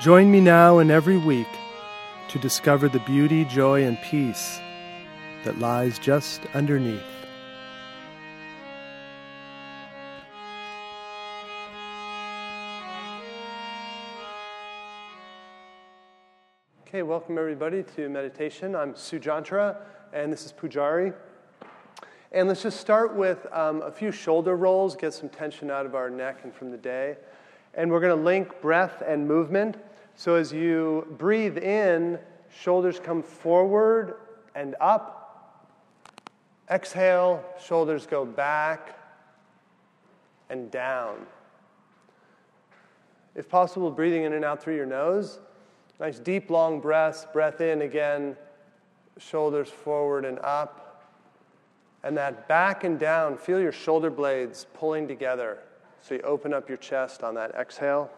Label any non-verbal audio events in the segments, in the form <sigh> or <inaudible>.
Join me now and every week to discover the beauty, joy, and peace that lies just underneath. Okay, welcome everybody to meditation. I'm Sujantra, and this is Pujari. And let's just start with um, a few shoulder rolls, get some tension out of our neck and from the day. And we're going to link breath and movement. So as you breathe in, shoulders come forward and up. Exhale, shoulders go back and down. If possible, breathing in and out through your nose. Nice deep, long breaths. Breath in again, shoulders forward and up. And that back and down, feel your shoulder blades pulling together. So you open up your chest on that exhale.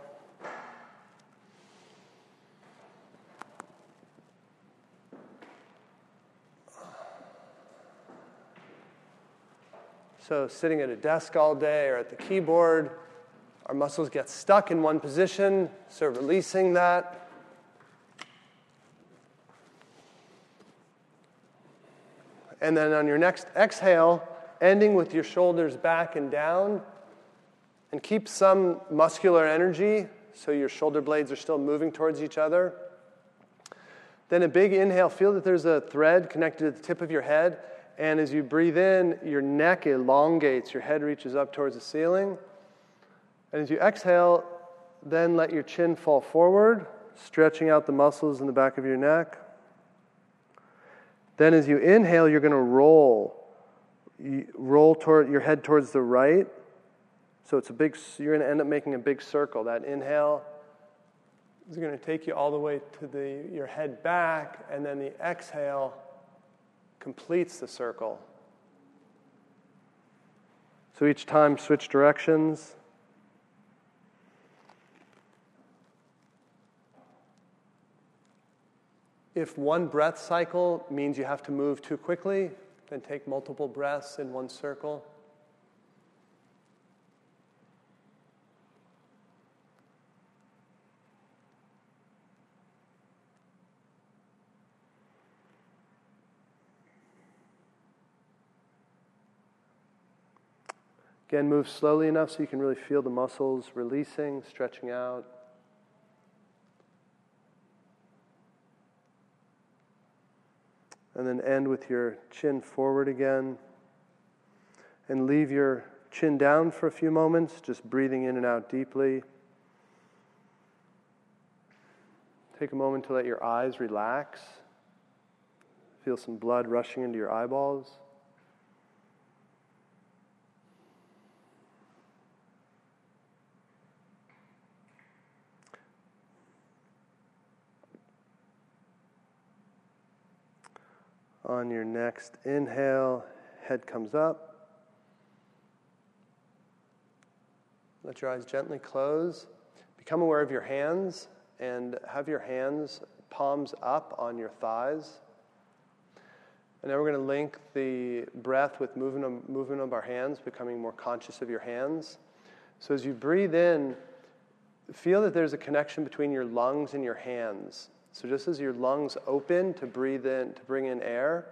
So, sitting at a desk all day or at the keyboard, our muscles get stuck in one position, so releasing that. And then on your next exhale, ending with your shoulders back and down, and keep some muscular energy so your shoulder blades are still moving towards each other. Then a big inhale, feel that there's a thread connected to the tip of your head and as you breathe in, your neck elongates, your head reaches up towards the ceiling. And as you exhale, then let your chin fall forward, stretching out the muscles in the back of your neck. Then as you inhale, you're going to roll. Roll toward your head towards the right. So it's a big you're going to end up making a big circle. That inhale is going to take you all the way to the your head back and then the exhale completes the circle. So each time, switch directions. If one breath cycle means you have to move too quickly, then take multiple breaths in one circle. Again, move slowly enough so you can really feel the muscles releasing, stretching out. And then end with your chin forward again. And leave your chin down for a few moments, just breathing in and out deeply. Take a moment to let your eyes relax. Feel some blood rushing into your eyeballs. On your next inhale, head comes up. Let your eyes gently close. Become aware of your hands and have your hands palms up on your thighs. And now we're going to link the breath with movement of, movement of our hands, becoming more conscious of your hands. So as you breathe in, feel that there's a connection between your lungs and your hands. So just as your lungs open to breathe in, to bring in air,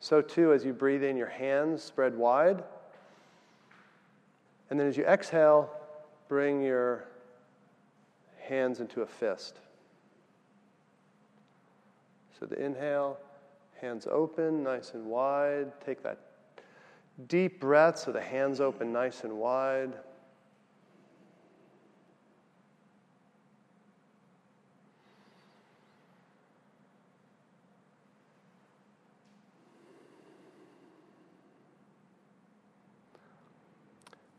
so too as you breathe in, your hands spread wide. And then as you exhale, bring your hands into a fist. So the inhale, hands open, nice and wide. Take that deep breath so the hands open nice and wide.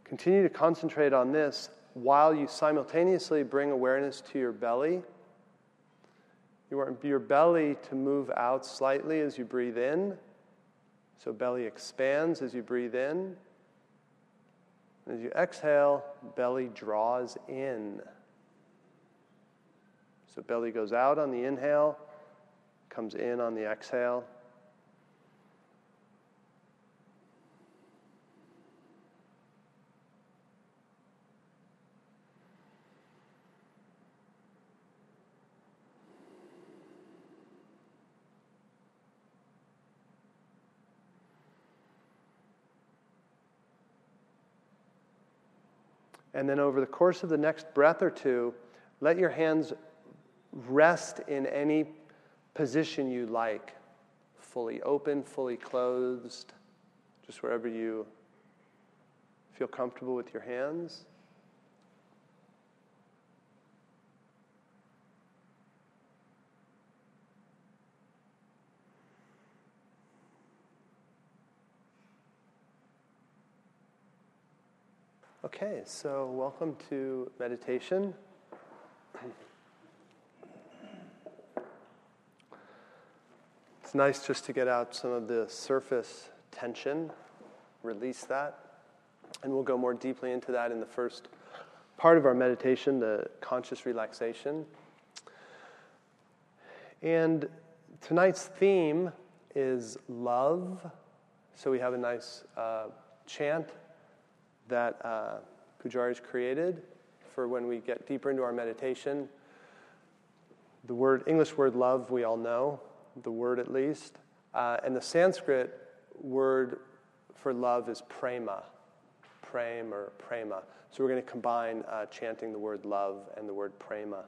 Continue to concentrate on this while you simultaneously bring awareness to your belly You want your belly to move out slightly as you breathe in. So, belly expands as you breathe in. As you exhale, belly draws in. So, belly goes out on the inhale, comes in on the exhale. And then over the course of the next breath or two, let your hands rest in any position you like fully open, fully closed, just wherever you feel comfortable with your hands. Okay, so welcome to meditation. It's nice just to get out some of the surface tension, release that. And we'll go more deeply into that in the first part of our meditation, the conscious relaxation. And tonight's theme is love. So we have a nice uh, chant that uh, Pujari's created for when we get deeper into our meditation. The word, English word love, we all know, the word at least. Uh, and the Sanskrit word for love is prema, prem or prema. So we're going to combine uh, chanting the word love and the word prema.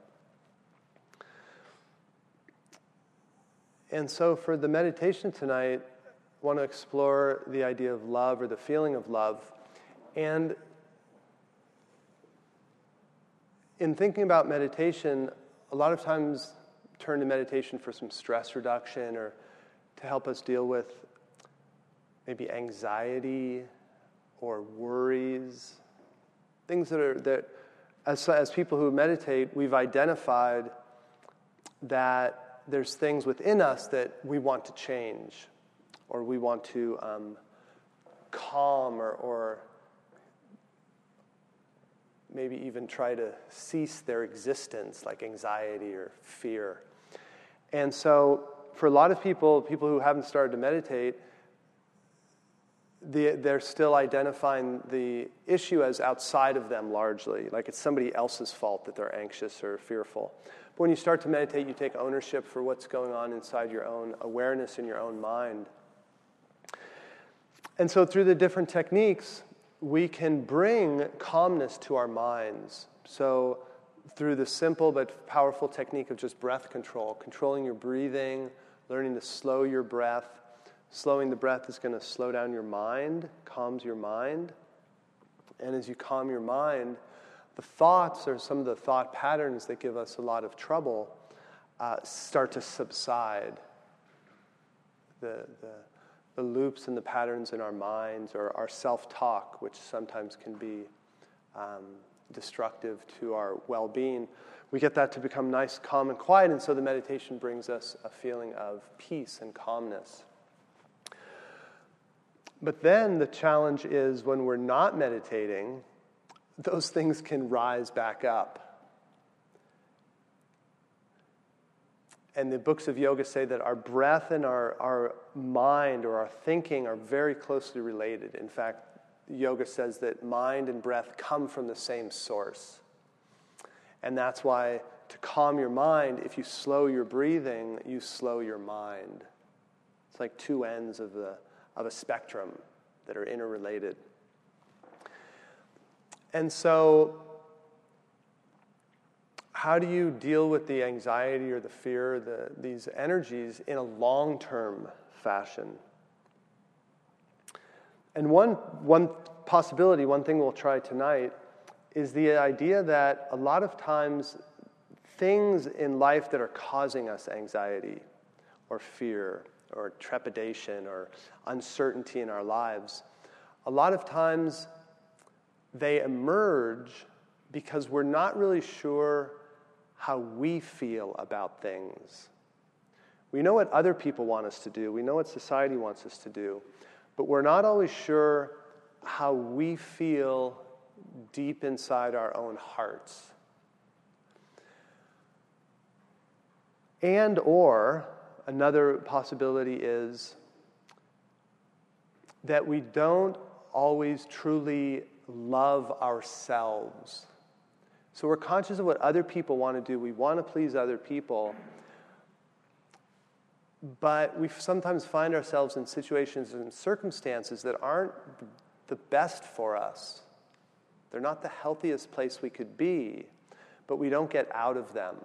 And so for the meditation tonight, I want to explore the idea of love or the feeling of love and in thinking about meditation, a lot of times turn to meditation for some stress reduction or to help us deal with maybe anxiety or worries, things that are that as, as people who meditate, we've identified that there's things within us that we want to change or we want to um, calm or, or maybe even try to cease their existence, like anxiety or fear. And so, for a lot of people, people who haven't started to meditate, the, they're still identifying the issue as outside of them largely, like it's somebody else's fault that they're anxious or fearful. But when you start to meditate, you take ownership for what's going on inside your own awareness in your own mind. And so, through the different techniques, we can bring calmness to our minds. So, through the simple but powerful technique of just breath control, controlling your breathing, learning to slow your breath. Slowing the breath is going to slow down your mind, calms your mind. And as you calm your mind, the thoughts or some of the thought patterns that give us a lot of trouble uh, start to subside. The, the, the loops and the patterns in our minds or our self talk, which sometimes can be um, destructive to our well being, we get that to become nice, calm, and quiet. And so the meditation brings us a feeling of peace and calmness. But then the challenge is when we're not meditating, those things can rise back up. And the books of yoga say that our breath and our, our mind or our thinking are very closely related. In fact, yoga says that mind and breath come from the same source. And that's why to calm your mind, if you slow your breathing, you slow your mind. It's like two ends of, the, of a spectrum that are interrelated. And so how do you deal with the anxiety or the fear, the, these energies in a long term fashion? And one, one possibility, one thing we'll try tonight, is the idea that a lot of times things in life that are causing us anxiety or fear or trepidation or uncertainty in our lives, a lot of times they emerge because we're not really sure how we feel about things. We know what other people want us to do, we know what society wants us to do, but we're not always sure how we feel deep inside our own hearts. And or another possibility is that we don't always truly love ourselves. So we're conscious of what other people want to do. We want to please other people. But we sometimes find ourselves in situations and circumstances that aren't the best for us. They're not the healthiest place we could be, but we don't get out of them.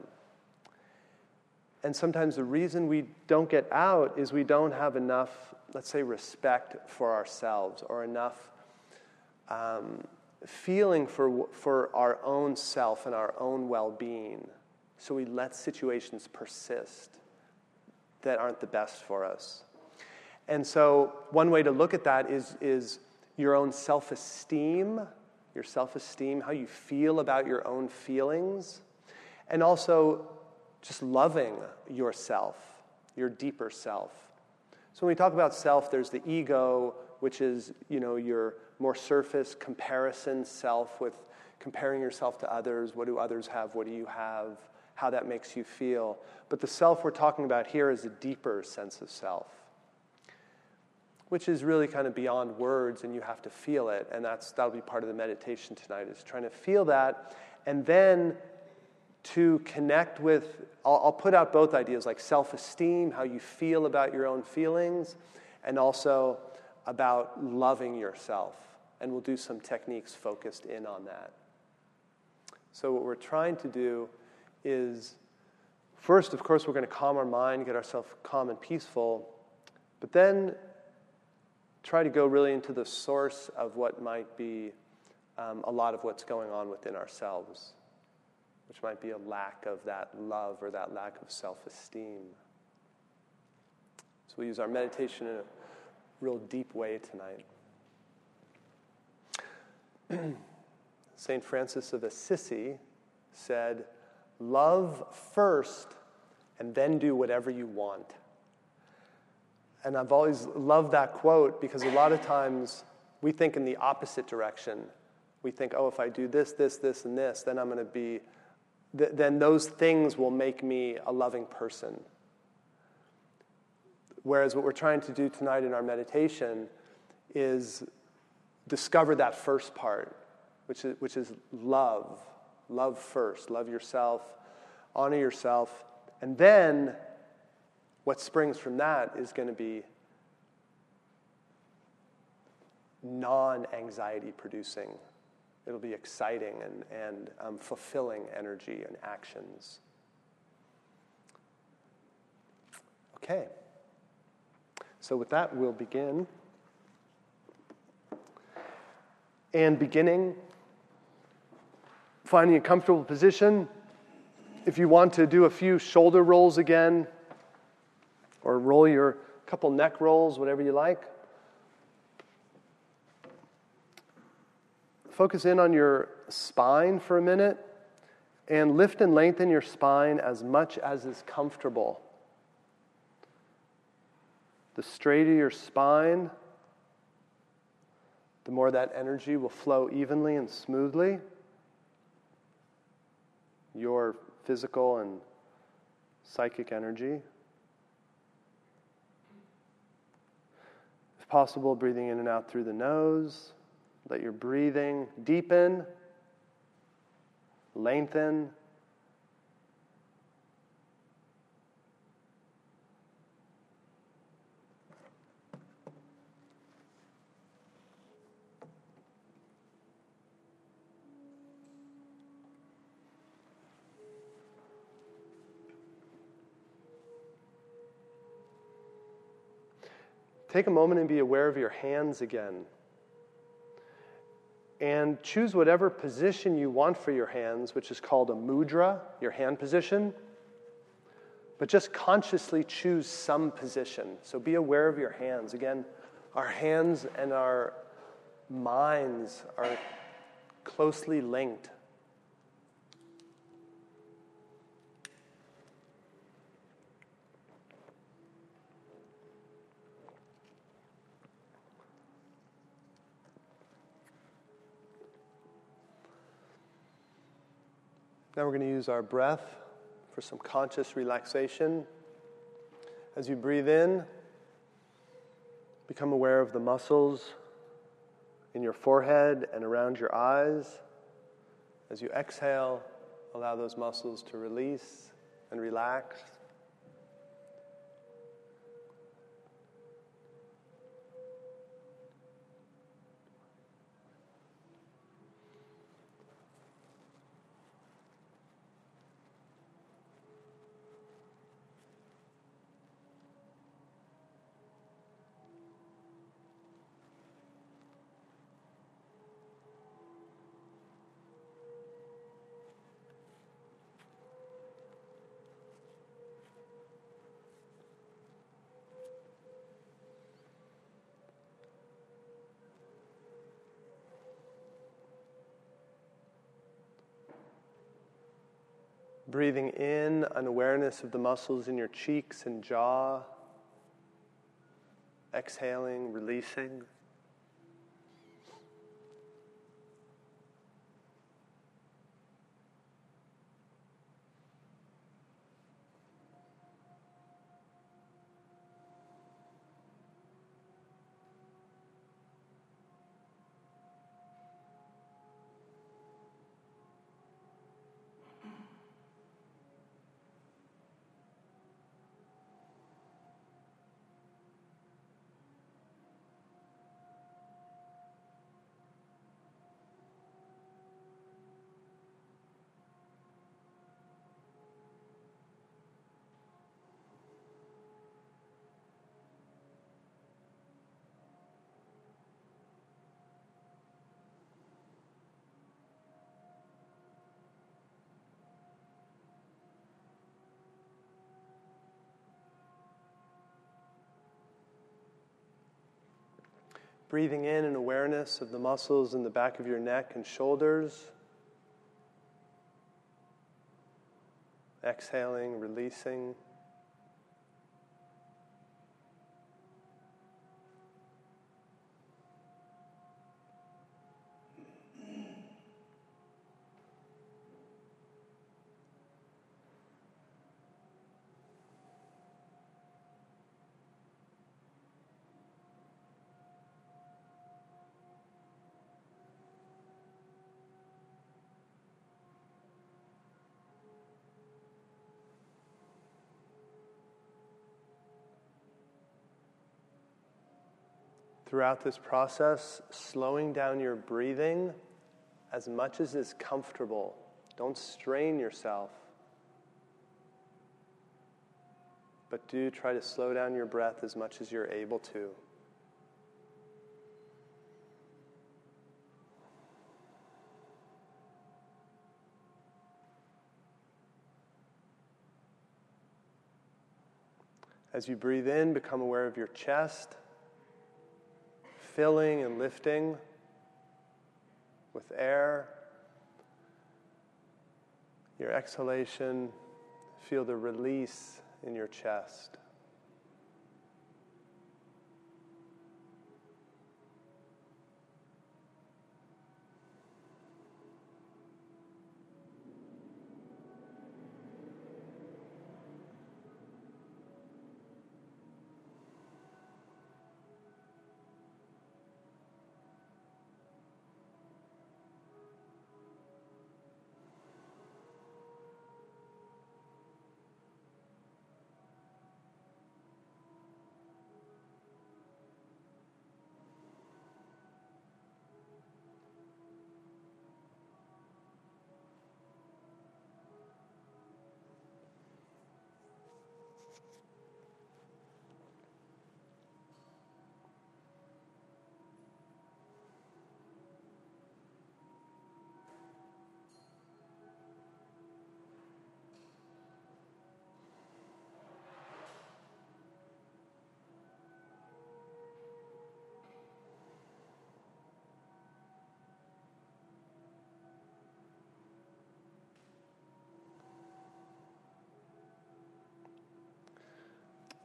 And sometimes the reason we don't get out is we don't have enough, let's say, respect for ourselves or enough um, feeling for, for our own self and our own well being. So we let situations persist that aren't the best for us. And so, one way to look at that is, is your own self esteem, your self esteem, how you feel about your own feelings, and also just loving yourself, your deeper self. So, when we talk about self, there's the ego, which is you know, your more surface comparison self with comparing yourself to others. What do others have? What do you have? How that makes you feel. But the self we're talking about here is a deeper sense of self, which is really kind of beyond words, and you have to feel it. And that's, that'll be part of the meditation tonight, is trying to feel that. And then to connect with, I'll, I'll put out both ideas like self esteem, how you feel about your own feelings, and also about loving yourself. And we'll do some techniques focused in on that. So, what we're trying to do is first, of course, we're going to calm our mind, get ourselves calm and peaceful, but then try to go really into the source of what might be um, a lot of what's going on within ourselves, which might be a lack of that love or that lack of self esteem. So, we use our meditation real deep way tonight. <clears throat> St. Francis of Assisi said, Love first and then do whatever you want. And I've always loved that quote because a lot of times we think in the opposite direction. We think, oh, if I do this, this, this, and this, then I'm going to be, th- then those things will make me a loving person. Whereas what we're trying to do tonight in our meditation is discover that first part, which is, which is love. Love first. Love yourself, honor yourself. And then what springs from that is going to be non anxiety producing. It'll be exciting and, and um, fulfilling energy and actions. Okay. So, with that, we'll begin. And beginning, finding a comfortable position. If you want to do a few shoulder rolls again, or roll your couple neck rolls, whatever you like. Focus in on your spine for a minute and lift and lengthen your spine as much as is comfortable the straighter your spine, the more that energy will flow evenly and smoothly. Your physical and psychic energy. If possible, breathing in and out through the nose. Let your breathing deepen, lengthen, Take a moment and be aware of your hands again. And choose whatever position you want for your hands, which is called a mudra, your hand position. But just consciously choose some position. So be aware of your hands. Again, our hands and our minds are closely linked. Now we're going to use our breath for some conscious relaxation. As you breathe in, become aware of the muscles in your forehead and around your eyes. As you exhale, allow those muscles to release and relax. Breathing in, an awareness of the muscles in your cheeks and jaw. Exhaling, releasing. Breathing in an awareness of the muscles in the back of your neck and shoulders. Exhaling, releasing. Throughout this process, slowing down your breathing as much as is comfortable. Don't strain yourself. But do try to slow down your breath as much as you're able to. As you breathe in, become aware of your chest filling and lifting with air. Your exhalation, feel the release in your chest.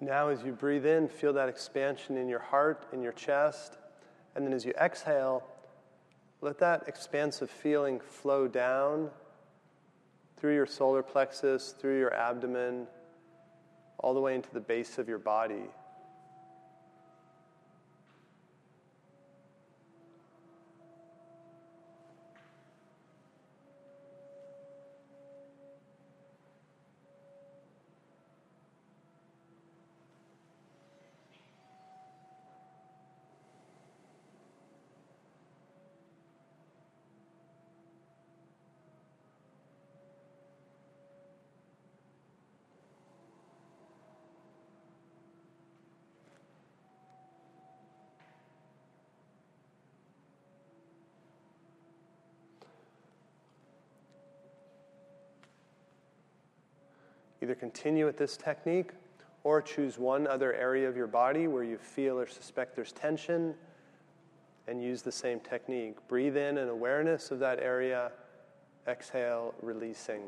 Now, as you breathe in, feel that expansion in your heart, in your chest. And then as you exhale, let that expansive feeling flow down through your solar plexus, through your abdomen, all the way into the base of your body. Either continue with this technique or choose one other area of your body where you feel or suspect there's tension and use the same technique. Breathe in an awareness of that area, exhale, releasing.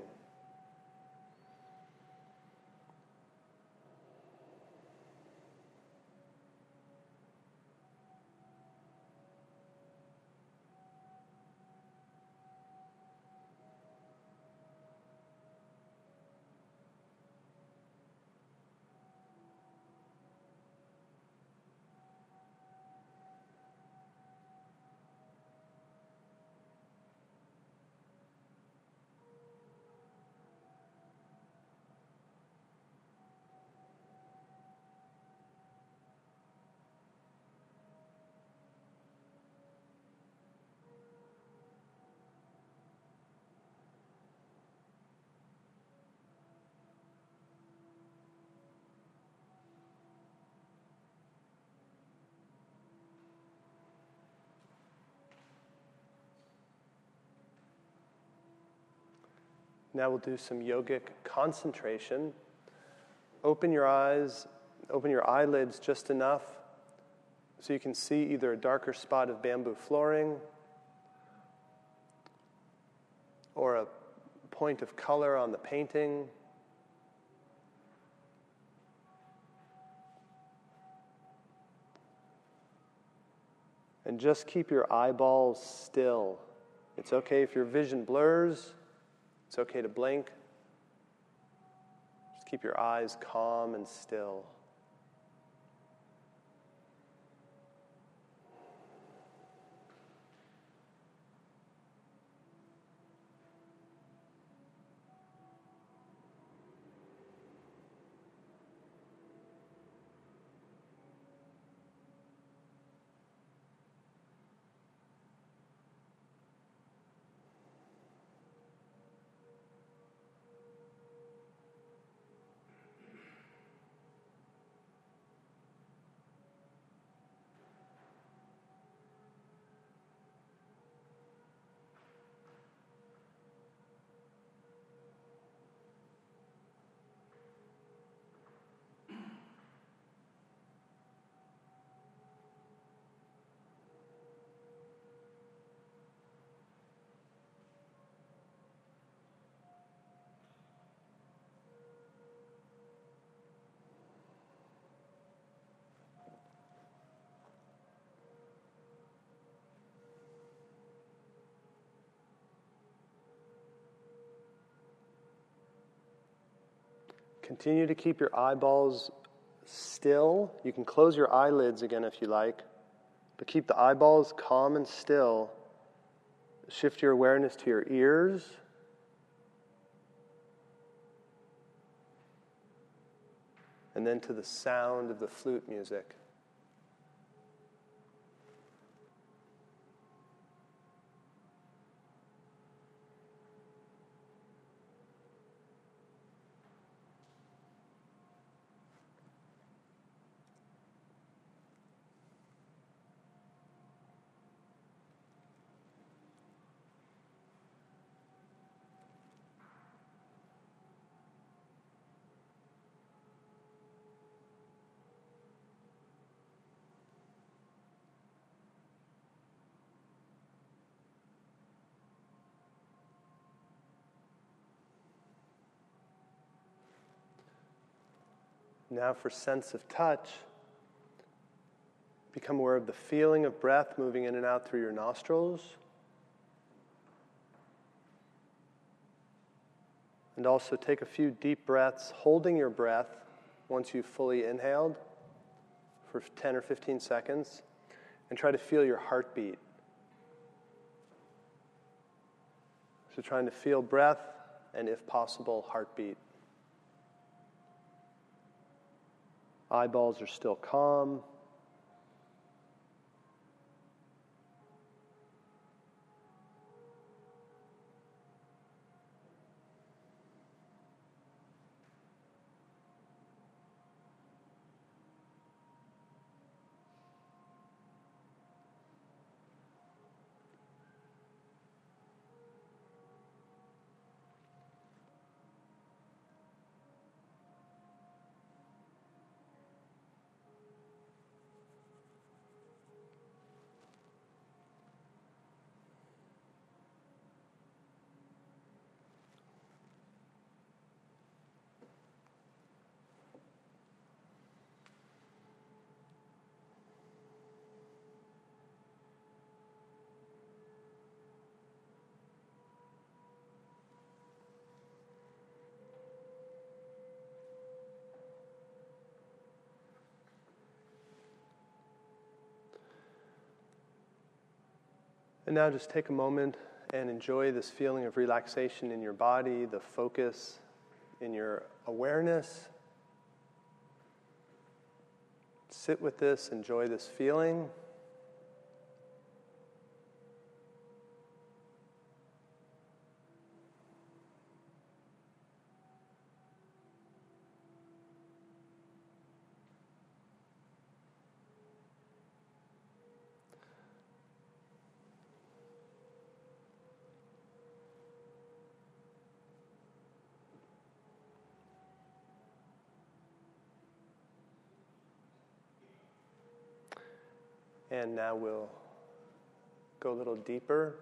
Now we'll do some yogic concentration. Open your eyes, open your eyelids just enough so you can see either a darker spot of bamboo flooring or a point of color on the painting. And just keep your eyeballs still. It's okay if your vision blurs. It's okay to blink. Just keep your eyes calm and still. Continue to keep your eyeballs still. You can close your eyelids again if you like, but keep the eyeballs calm and still. Shift your awareness to your ears. And then to the sound of the flute music. Now, for sense of touch, become aware of the feeling of breath moving in and out through your nostrils. And also take a few deep breaths, holding your breath once you've fully inhaled for 10 or 15 seconds, and try to feel your heartbeat. So, trying to feel breath and, if possible, heartbeat. Eyeballs are still calm. And now just take a moment and enjoy this feeling of relaxation in your body, the focus in your awareness. Sit with this, enjoy this feeling. And now we'll go a little deeper.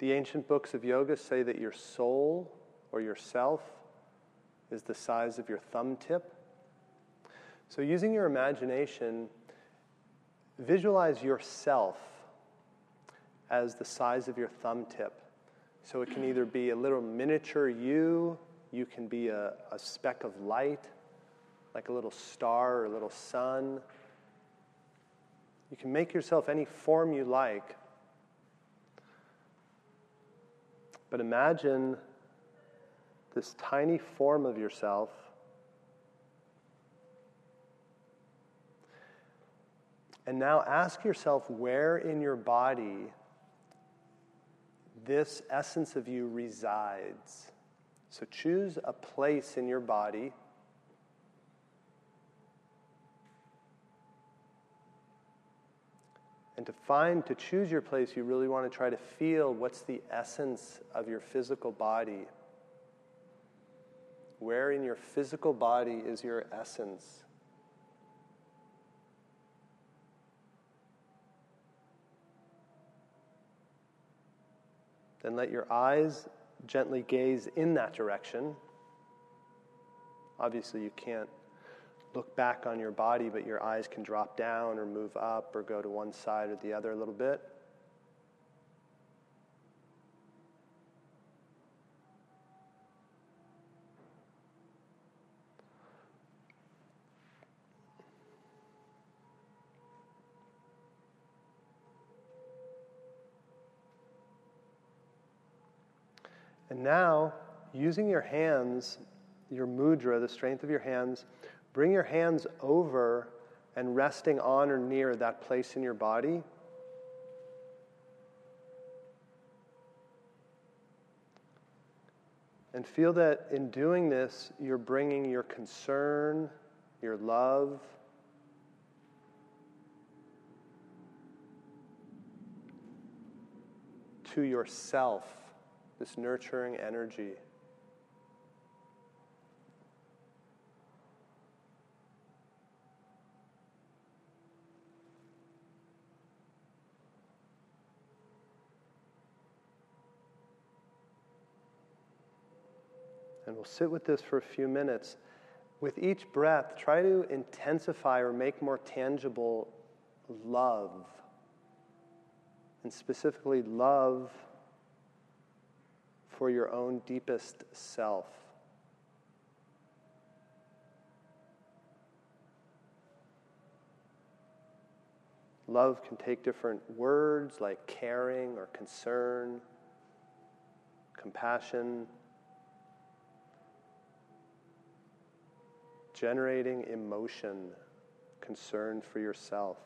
The ancient books of yoga say that your soul or yourself is the size of your thumb tip. So, using your imagination, visualize yourself as the size of your thumb tip. So, it can either be a little miniature you, you can be a, a speck of light, like a little star or a little sun you can make yourself any form you like. But imagine this tiny form of yourself. And now ask yourself where in your body this essence of you resides. So choose a place in your body to find, to choose your place, you really want to try to feel what's the essence of your physical body. Where in your physical body is your essence? Then let your eyes gently gaze in that direction. Obviously, you can't look back on your body, but your eyes can drop down or move up or go to one side or the other a little bit. And now, using your hands, your mudra, the strength of your hands, Bring your hands over and resting on or near that place in your body. And feel that in doing this, you're bringing your concern, your love, to yourself, this nurturing energy. we'll sit with this for a few minutes. With each breath, try to intensify or make more tangible love. And specifically, love for your own deepest self. Love can take different words like caring or concern, compassion, generating emotion, concern for yourself.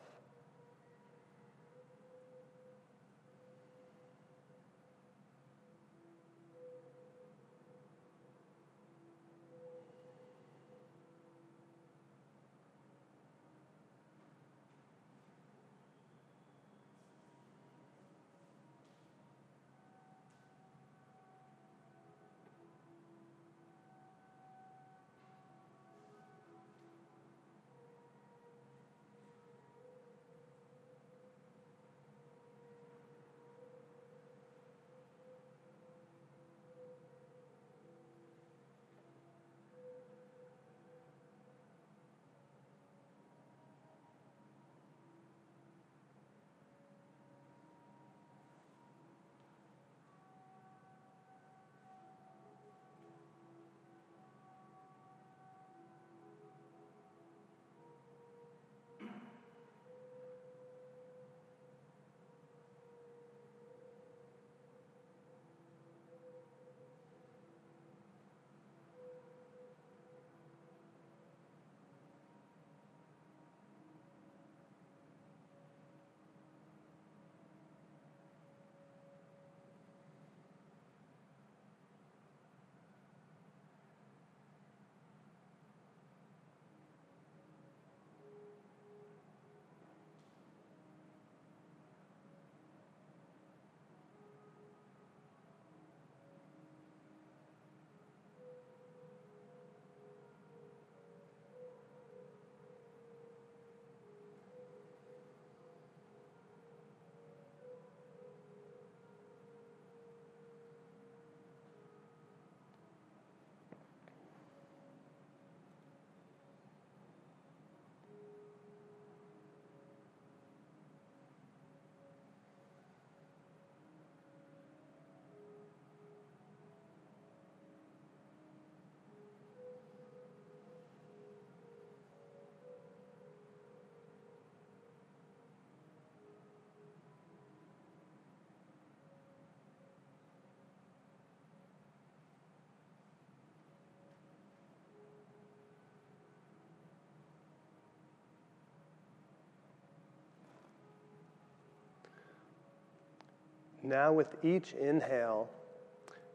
Now, with each inhale,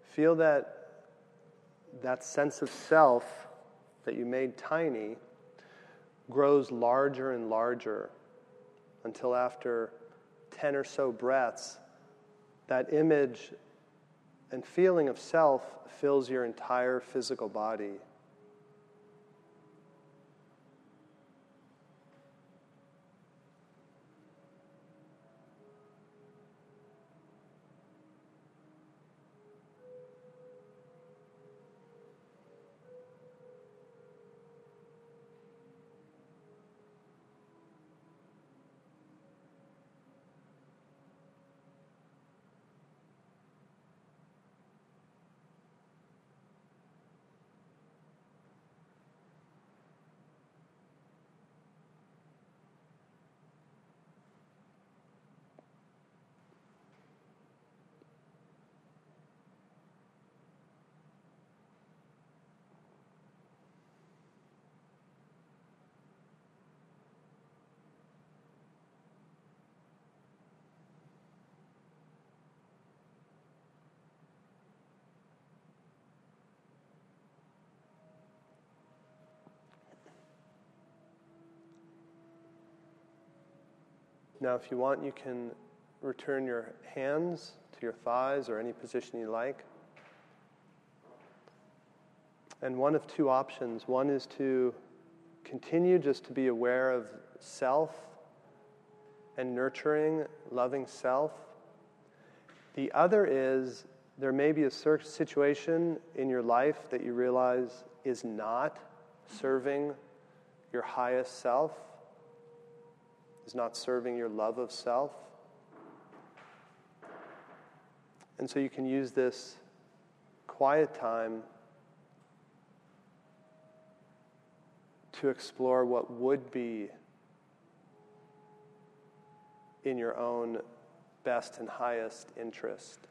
feel that that sense of self that you made tiny grows larger and larger until after 10 or so breaths, that image and feeling of self fills your entire physical body. Now, if you want, you can return your hands to your thighs or any position you like. And one of two options one is to continue just to be aware of self and nurturing, loving self. The other is there may be a situation in your life that you realize is not serving your highest self is not serving your love of self. And so you can use this quiet time to explore what would be in your own best and highest interest.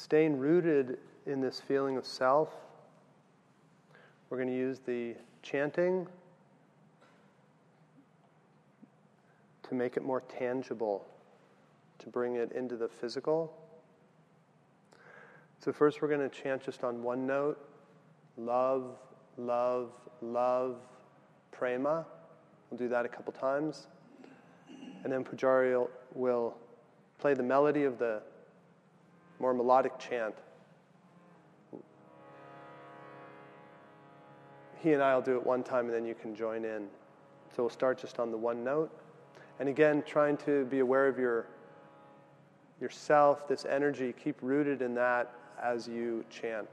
Staying rooted in this feeling of self, we're going to use the chanting to make it more tangible, to bring it into the physical. So, first, we're going to chant just on one note love, love, love, prema. We'll do that a couple times. And then Pujari will, play the melody of the more melodic chant. He and I will do it one time and then you can join in. So we'll start just on the one note. And again, trying to be aware of your yourself, this energy, keep rooted in that as you chant.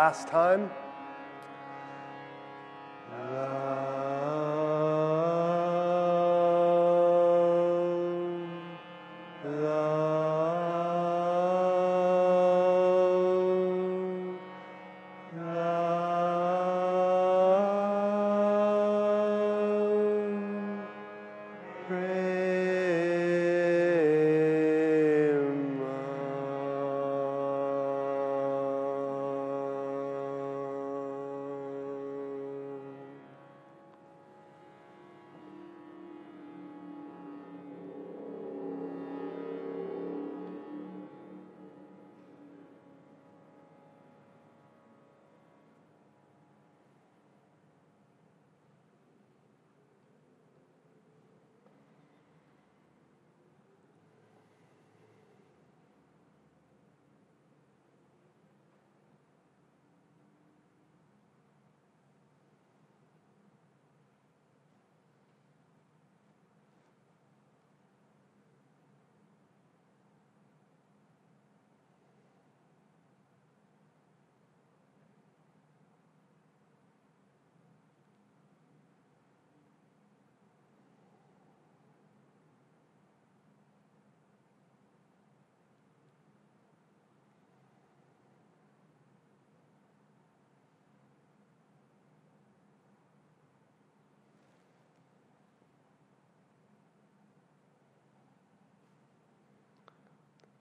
Last time.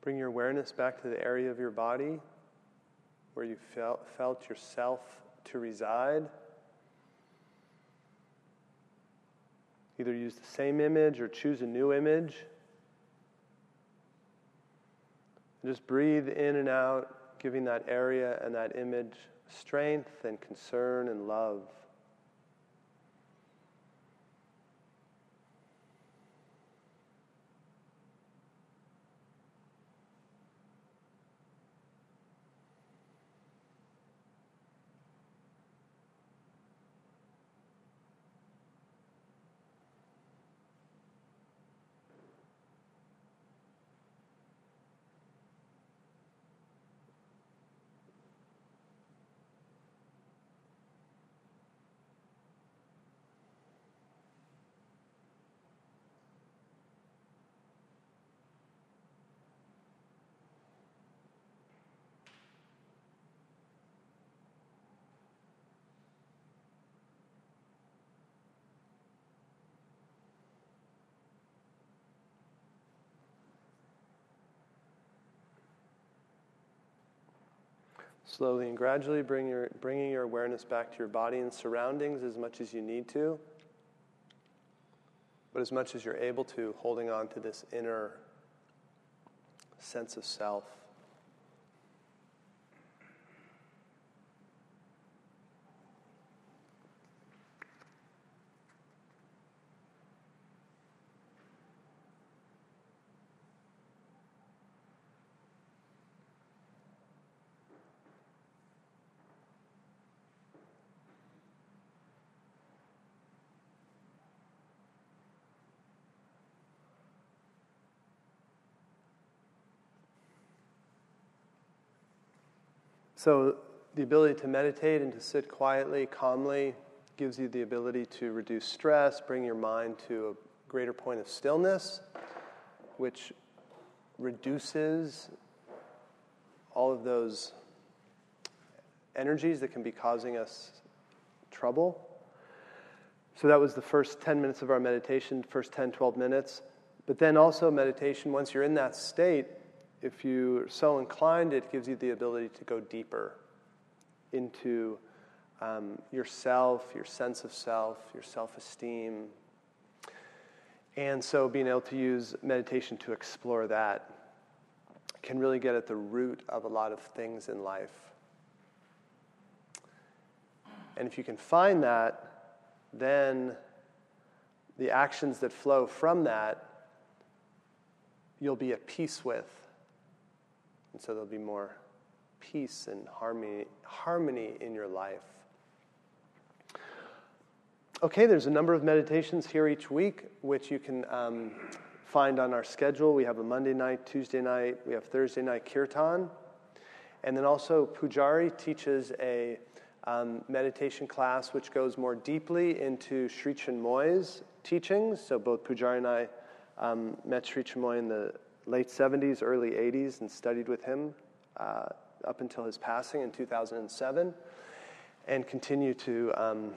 Bring your awareness back to the area of your body where you felt, felt yourself to reside. Either use the same image or choose a new image. And Just breathe in and out, giving that area and that image strength and concern and love. Slowly and gradually bring your, bringing your awareness back to your body and surroundings as much as you need to, but as much as you're able to, holding on to this inner sense of self. So, the ability to meditate and to sit quietly, calmly, gives you the ability to reduce stress, bring your mind to a greater point of stillness, which reduces all of those energies that can be causing us trouble. So, that was the first 10 minutes of our meditation, first 10, 12 minutes. But then also, meditation, once you're in that state, if you're so inclined, it gives you the ability to go deeper into um, yourself, your sense of self, your self esteem. And so, being able to use meditation to explore that can really get at the root of a lot of things in life. And if you can find that, then the actions that flow from that, you'll be at peace with. And so there'll be more peace and harmony, harmony in your life. okay, there's a number of meditations here each week, which you can um, find on our schedule. We have a Monday night, Tuesday night, we have Thursday night kirtan. And then also, Pujari teaches a um, meditation class which goes more deeply into Sri Chinmoy's teachings. So, both Pujari and I um, met Sri Chinmoy in the late 70s, early 80s, and studied with him uh, up until his passing in 2007, and continue to um,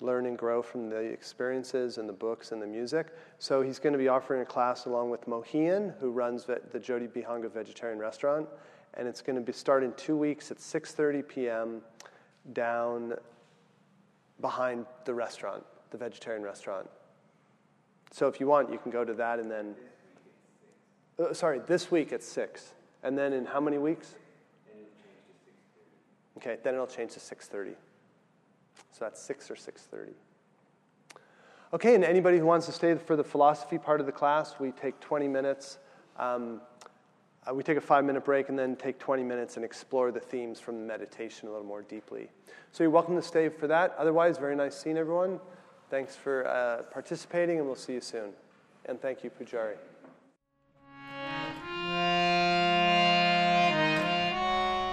learn and grow from the experiences and the books and the music. So he's going to be offering a class along with Mohian, who runs the Jyoti Bihanga Vegetarian Restaurant, and it's going to be start in two weeks at 6:30 p.m. down behind the restaurant, the vegetarian restaurant. So if you want, you can go to that and then. Uh, sorry, this week at six, and then in how many weeks? Okay, then it'll change to 6:30. So that's 6 or 6:30. Okay, and anybody who wants to stay for the philosophy part of the class, we take 20 minutes. Um, uh, we take a five minute break and then take 20 minutes and explore the themes from the meditation a little more deeply. So you're welcome to stay for that. Otherwise, very nice seeing everyone. Thanks for uh, participating, and we'll see you soon. And thank you, Pujari.